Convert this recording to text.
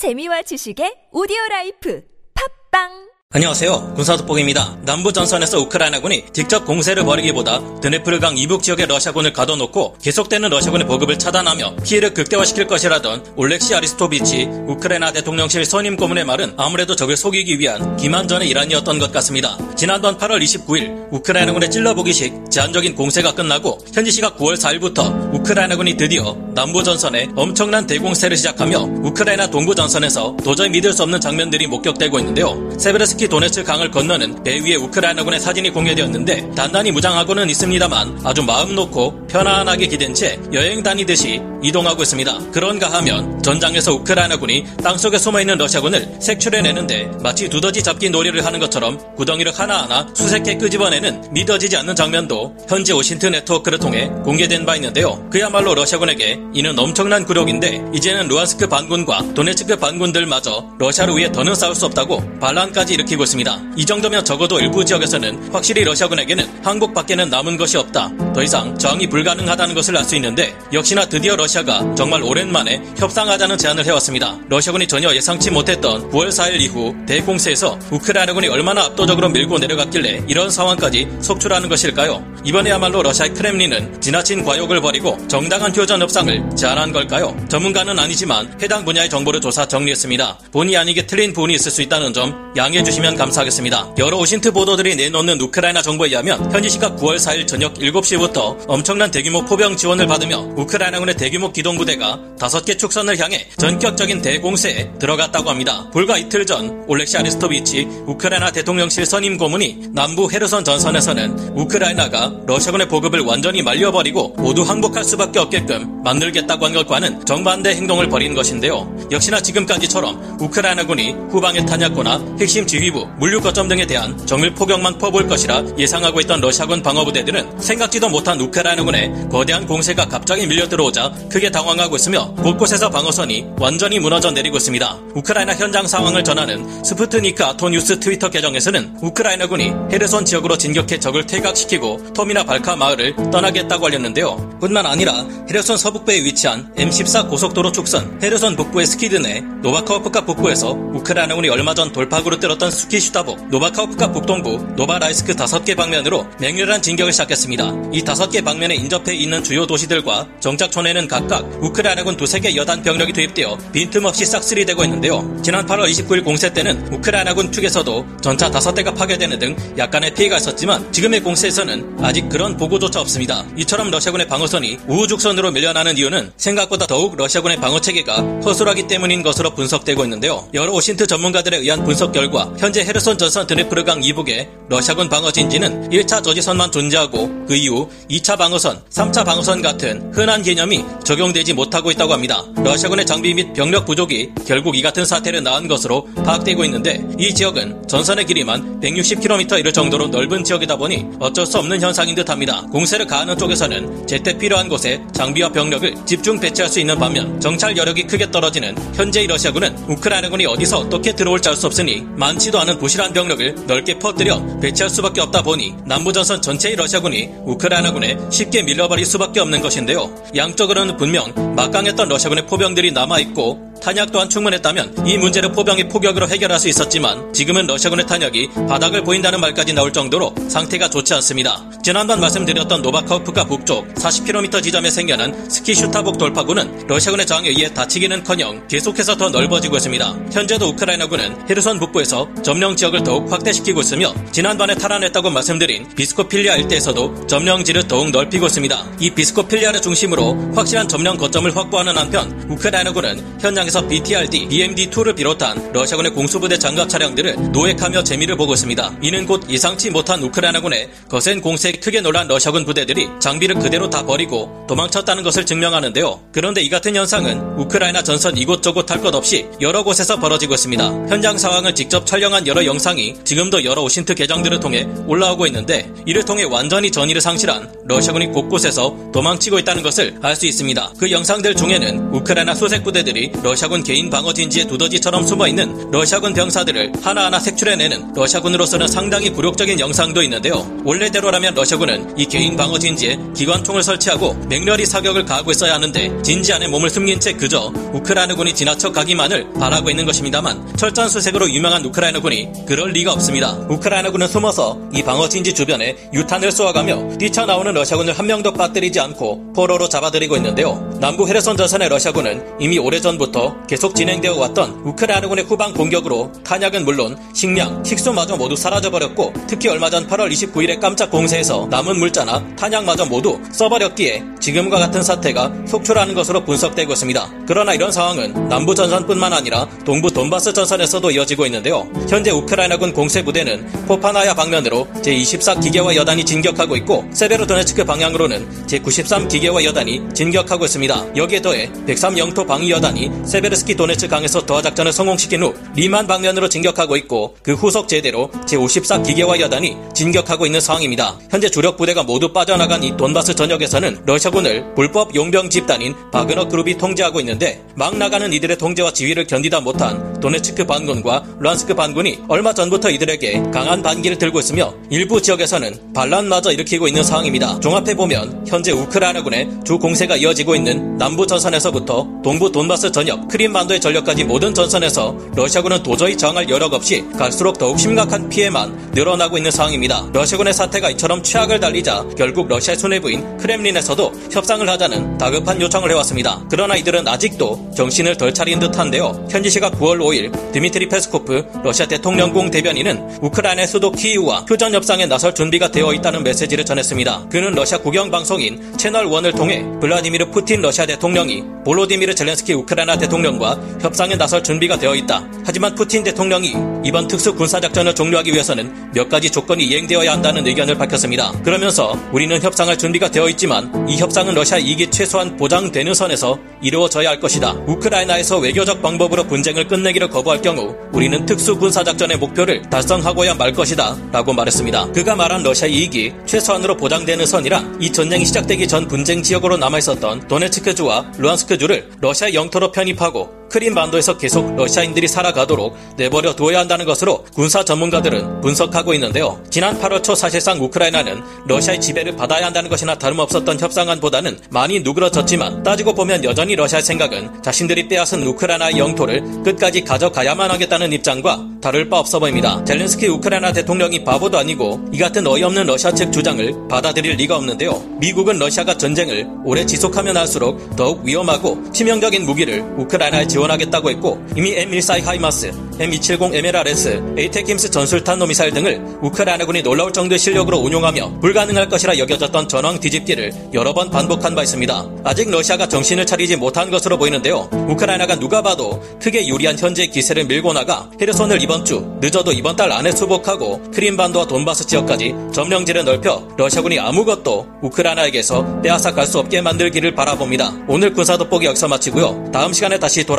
재미와 지식의 오디오 라이프. 팟빵 안녕하세요. 군사도복입니다. 남부 전선에서 우크라이나군이 직접 공세를 벌이기보다 드네프르강 이북 지역의 러시아군을 가둬놓고 계속되는 러시아군의 보급을 차단하며 피해를 극대화시킬 것이라던 올렉시 아리스토비치 우크라이나 대통령실 선임 고문의 말은 아무래도 적을 속이기 위한 기만전의 일환이었던 것 같습니다. 지난번 8월 29일 우크라이나군의 찔러보기식 제한적인 공세가 끝나고 현지 시각 9월 4일부터 우크라이나군이 드디어 남부 전선에 엄청난 대공세를 시작하며 우크라이나 동부 전선에서 도저히 믿을 수 없는 장면들이 목격되고 있는데요. 세베르스키 도네츠 강을 건너는 배 위에 우크라이나군의 사진이 공개되었는데 단단히 무장하고는 있습니다만 아주 마음 놓고 편안하게 기댄 채 여행 다니듯이 이동하고 있습니다. 그런가 하면 전장에서 우크라이나군이 땅속에 숨어있는 러시아군을 색출해내는데 마치 두더지 잡기 놀이를 하는 것처럼 구덩이를 하나하나 수색해 끄집어내는 믿어지지 않는 장면도 현지 OSINT 네트워크를 통해 공개된 바 있는데요. 그야말로 러시아군에게 이는 엄청난 굴욕인데 이제는 루한스크 반군과 도네츠크 반군들마저 러시아를 위해 더는 싸울 수 없다고 반란까지 일으키 일으키고 있습니다. 이 정도면 적어도 일부 지역에서는 확실히 러시아군에게는 항복밖에는 남은 것이 없다. 더 이상 저항이 불가능하다는 것을 알 수 있는데 역시나 드디어 러시아가 정말 오랜만에 협상하자는 제안을 해왔습니다. 러시아군이 전혀 예상치 못했던 9월 4일 이후 대공세에서 우크라이나군이 얼마나 압도적으로 밀고 내려갔길래 이런 상황까지 속출하는 것일까요? 이번에야말로 러시아의 크렘린은 지나친 과욕을 버리고 정당한 교전 협상을 제안한 걸까요? 전문가는 아니지만 해당 분야의 정보를 조사 정리했습니다. 본의 아니게 틀린 부분이 있을 수 있다는 점 양해해 주시면 주시면 감사하겠습니다. 여러 오신트 보도들이 내놓는 우크라이나 정보에 의하면 현지 시각 9월 4일 저녁 7시부터 엄청난 대규모 포병 지원을 받으며 우크라이나군의 대규모 기동부대가 5개 축선을 향해 전격적인 대공세에 들어갔다고 합니다. 불과 이틀 전 올렉시 아리스토비치 우크라이나 대통령실 선임 고문이 남부 헤르손 전선에서는 우크라이나가 러시아군의 보급을 완전히 말려버리고 모두 항복할 수밖에 없게끔 만들겠다고 한 것과는 정반대 행동을 벌인 것인데요. 역시나 지금까지처럼 우크라이나군이 후방의 탄약고나 핵심 지휘 지휘부, 물류 거점 등에 대한 정밀 포격만 퍼부을 것이라 예상하고 있던 러시아군 방어부대들은 생각지도 못한 우크라이나군의 거대한 공세가 갑자기 밀려 들어오자 크게 당황하고 있으며 곳곳에서 방어선이 완전히 무너져 내리고 있습니다. 우크라이나 현장 상황을 전하는 스푸트니크 아토뉴스 트위터 계정에서는 우크라이나군이 헤르손 지역으로 진격해 적을 퇴각시키고 토미나 발카 마을을 떠나겠다고 알렸는데요. 뿐만 아니라 헤르손 서북부에 위치한 M14 고속도로 축선 헤르손 북부의 스키드 내 노바카오프카 북부에서 우크라이나군이 얼마 전 돌파구를 때렸던 스키 슈타복, 노바카우프카 북동부, 노바라이스크 다섯 개 방면으로 맹렬한 진격을 시작했습니다. 이 다섯 개 방면에 인접해 있는 주요 도시들과 정착촌에는 각각 우크라이나군 두세 개 여단 병력이 투입되어 빈틈없이 싹쓸이 되고 있는데요. 지난 8월 29일 공세 때는 우크라이나군 측에서도 전차 다섯 대가 파괴되는 등 약간의 피해가 있었지만 지금의 공세에서는 아직 그런 보고조차 없습니다. 이처럼 러시아군의 방어선이 우후죽순으로 밀려나는 이유는 생각보다 더욱 러시아군의 방어 체계가 허술하기 때문인 것으로 분석되고 있는데요. 여러 OSINT 전문가들에 의한 분석 결과 현 현재 헤르손 전선 드네프르강 이북에 러시아군 방어 진지는 1차 저지선만 존재하고 그 이후 2차 방어선, 3차 방어선 같은 흔한 개념이 적용되지 못하고 있다고 합니다. 러시아군의 장비 및 병력 부족이 결국 이 같은 사태를 낳은 것으로 파악되고 있는데 이 지역은 전선의 길이만 160km 이를 정도로 넓은 지역이다 보니 어쩔 수 없는 현상인 듯합니다. 공세를 가하는 쪽에서는 제때 필요한 곳에 장비와 병력을 집중 배치할 수 있는 반면 정찰 여력이 크게 떨어지는 현재의 러시아군은 우크라이나군이 어디서 어떻게 들어올지 알 수 없으니 많지 도 않은 부실한 병력을 넓게 퍼뜨려 배치할 수밖에 없다 보니 남부전선 전체의 러시아군이 우크라이나군에 쉽게 밀려버릴 수밖에 없는 것인데요. 양쪽으로는 분명 막강했던 러시아군의 포병들이 남아있고 탄약 또한 충분했다면 이 문제를 포병의 포격으로 해결할 수 있었지만 지금은 러시아군의 탄약이 바닥을 보인다는 말까지 나올 정도로 상태가 좋지 않습니다. 지난번 말씀드렸던 노바카우프카 북쪽 40km 지점에 생겨난 스키 슈타복 돌파구는 러시아군의 저항에 의해 닫히기는커녕 계속해서 더 넓어지고 있습니다. 현재도 우크라이나군은 헤르손 북부에서 점령 지역을 더욱 확대시키고 있으며 지난번에 탈환했다고 말씀드린 비스코필리아 일대에서도 점령지를 더욱 넓히고 있습니다. 이 비스코필리아를 중심으로 확실한 점령 거점을 확보하는 한편 우크라이나군은 현장에 상황에서 BTRD, BMD-2를 비롯한 러시아군의 공수부대 장갑 차량들을 노획하며 재미를 보고 있습니다. 이는 곧 예상치 못한 우크라이나군의 거센 공세에 크게 놀란 러시아군 부대들이 장비를 그대로 다 버리고 도망쳤다는 것을 증명하는데요. 그런데 이 같은 현상은 우크라이나 전선 이곳저곳 할 것 없이 여러 곳에서 벌어지고 있습니다. 현장 상황을 직접 촬영한 여러 영상이 지금도 여러 OSINT 계정들을 통해 올라오고 있는데 이를 통해 완전히 전의를 상실한 러시아군이 곳곳에서 도망치고 있다는 것을 알 수 있습니다. 그 영상들 중에는 우크라이나 수색 부대들이 러시아 러시아군 개인 방어 진지에 두더지처럼 숨어있는 러시아군 병사들을 하나하나 색출해내는 러시아군으로서는 상당히 굴욕적인 영상도 있는데요. 원래대로라면 러시아군은 이 개인 방어 진지에 기관총을 설치하고 맹렬히 사격을 가하고 있어야 하는데 진지 안에 몸을 숨긴 채 그저 우크라이나군이 지나쳐 가기만을 바라고 있는 것입니다만 철저 수색으로 유명한 우크라이나군이 그럴 리가 없습니다. 우크라이나군은 숨어서 이 방어 진지 주변에 유탄을 쏘아가며 뛰쳐나오는 러시아군을 한 명도 빠뜨리지 않고 포로로 잡아들이고 있는데요. 남부 헤르손 전선의 러시아군은 이미 오래전부터 계속 진행되어 왔던 우크라이나군의 후방 공격으로 탄약은 물론 식량, 식수마저 모두 사라져버렸고 특히 얼마 전 8월 29일의 깜짝 공세에서 남은 물자나 탄약마저 모두 써버렸기에 지금과 같은 사태가 속출하는 것으로 분석되고 있습니다. 그러나 이런 상황은 남부 전선뿐만 아니라 동부 돈바스 전선에서도 이어지고 있는데요. 현재 우크라이나군 공세 부대는 포파나야 방면으로 제24 기계화 여단이 진격하고 있고 세베로도네츠크 방향으로는 제93 기계화 여단이 진격하고 있습니다. 여기에 더해 103 영토 방위 여단이 세베르스키 도네츠 강에서 도하 작전을 성공시킨 후 리만 방면으로 진격하고 있고 그 후속 제대로 제54 기계화 여단이 진격하고 있는 상황입니다. 현재 주력 부대가 모두 빠져나간 이 돈바스 전역에서는 러시아 군을 불법 용병 집단인 바그너 그룹이 통제하고 있는데 막 나가는 이들의 통제와 지휘를 견디다 못한 도네츠크 반군과 루한스크 반군이 얼마 전부터 이들에게 강한 반기를 들고 있으며 일부 지역에서는 반란마저 일으키고 있는 상황입니다. 종합해보면 현재 우크라이나군의 주 공세가 이어지고 있는 남부 전선에서부터 동부 돈바스 전역 크림반도의 전역까지 모든 전선에서 러시아군은 도저히 저항할 여력 없이 갈수록 더욱 심각한 피해만 늘어나고 있는 상황입니다. 러시아군의 사태가 이처럼 최악을 달리자 결국 러시아의 수뇌부인 크렘린에서도 협상을 하자는 다급한 요청을 해왔습니다. 그러나 이들은 아직도 정신을 덜 차린 듯한데요. 현지 시각 9월 5일 드미트리 페스코프 러시아 대통령궁 대변인은 우크라이나 수도 키이우와 휴전 협상에 나설 준비가 되어 있다는 메시지를 전했습니다. 그는 러시아 국영 방송인 채널 1을 통해 블라디미르 푸틴 러시아 대통령이 볼로디미르 젤렌스키 우크라이나 대통령과 협상에 나설 준비가 되어 있다. 하지만 푸틴 대통령이 이번 특수 군사 작전을 종료하기 위해서는 몇 가지 조건이 이행되어야 한다는 의견을 밝혔습니다. 그러면서 우리는 협상할 준비가 되어 있지만 이 협 상은 러시아 이익이 최소한 보장되는 선에서 이루어져야 할 것이다. 우크라이나에서 외교적 방법으로 분쟁을 끝내기를 거부할 경우 우리는 특수 군사 작전의 목표를 달성하고야 말 것이다. 라고 말했습니다. 그가 말한 러시아 이익이 최소한으로 보장되는 선이란 이 전쟁이 시작되기 전 분쟁 지역으로 남아있었던 도네츠크주와 루안스크주를 러시아 영토로 편입하고 크림반도에서 계속 러시아인들이 살아가도록 내버려 두어야 한다는 것으로 군사 전문가들은 분석하고 있는데요. 지난 8월 초 사실상 우크라이나는 러시아의 지배를 받아야 한다는 것이나 다름없었던 협상안보다는 많이 누그러졌지만 따지고 보면 여전히 러시아의 생각은 자신들이 빼앗은 우크라이나의 영토를 끝까지 가져가야만 하겠다는 입장과 다를 바 없어 보입니다. 젤렌스키 우크라이나 대통령이 바보도 아니고 이 같은 어이없는 러시아 측 주장을 받아들일 리가 없는데요. 미국은 러시아가 전쟁을 오래 지속하면 할수록 더욱 위험하고 치명적인 무기를 우크라이나에 지원 하겠다고 했고 이미 M14 하이마스, M270 MLRS, 에이테킴스 전술탄도 미사일 등을 우크라이나군이 놀라울 정도의 실력으로 운용하며 불가능할 것이라 여겨졌던 전황 뒤집기를 여러 번 반복한 바 있습니다. 아직 러시아가 정신을 차리지 못한 것으로 보이는데요. 우크라이나가 누가 봐도 크게 유리한 현재의 기세를 밀고 나가 헤르손을 이번 주 늦어도 이번 달 안에 수복하고 크림반도와 돈바스 지역까지 점령지를 넓혀 러시아군이 아무것도 우크라이나에게서 빼앗아 갈 수 없게 만들기를 바라봅니다. 오늘 군사 돋보기 여기서 마치고요. 다음 시간에 다시 돌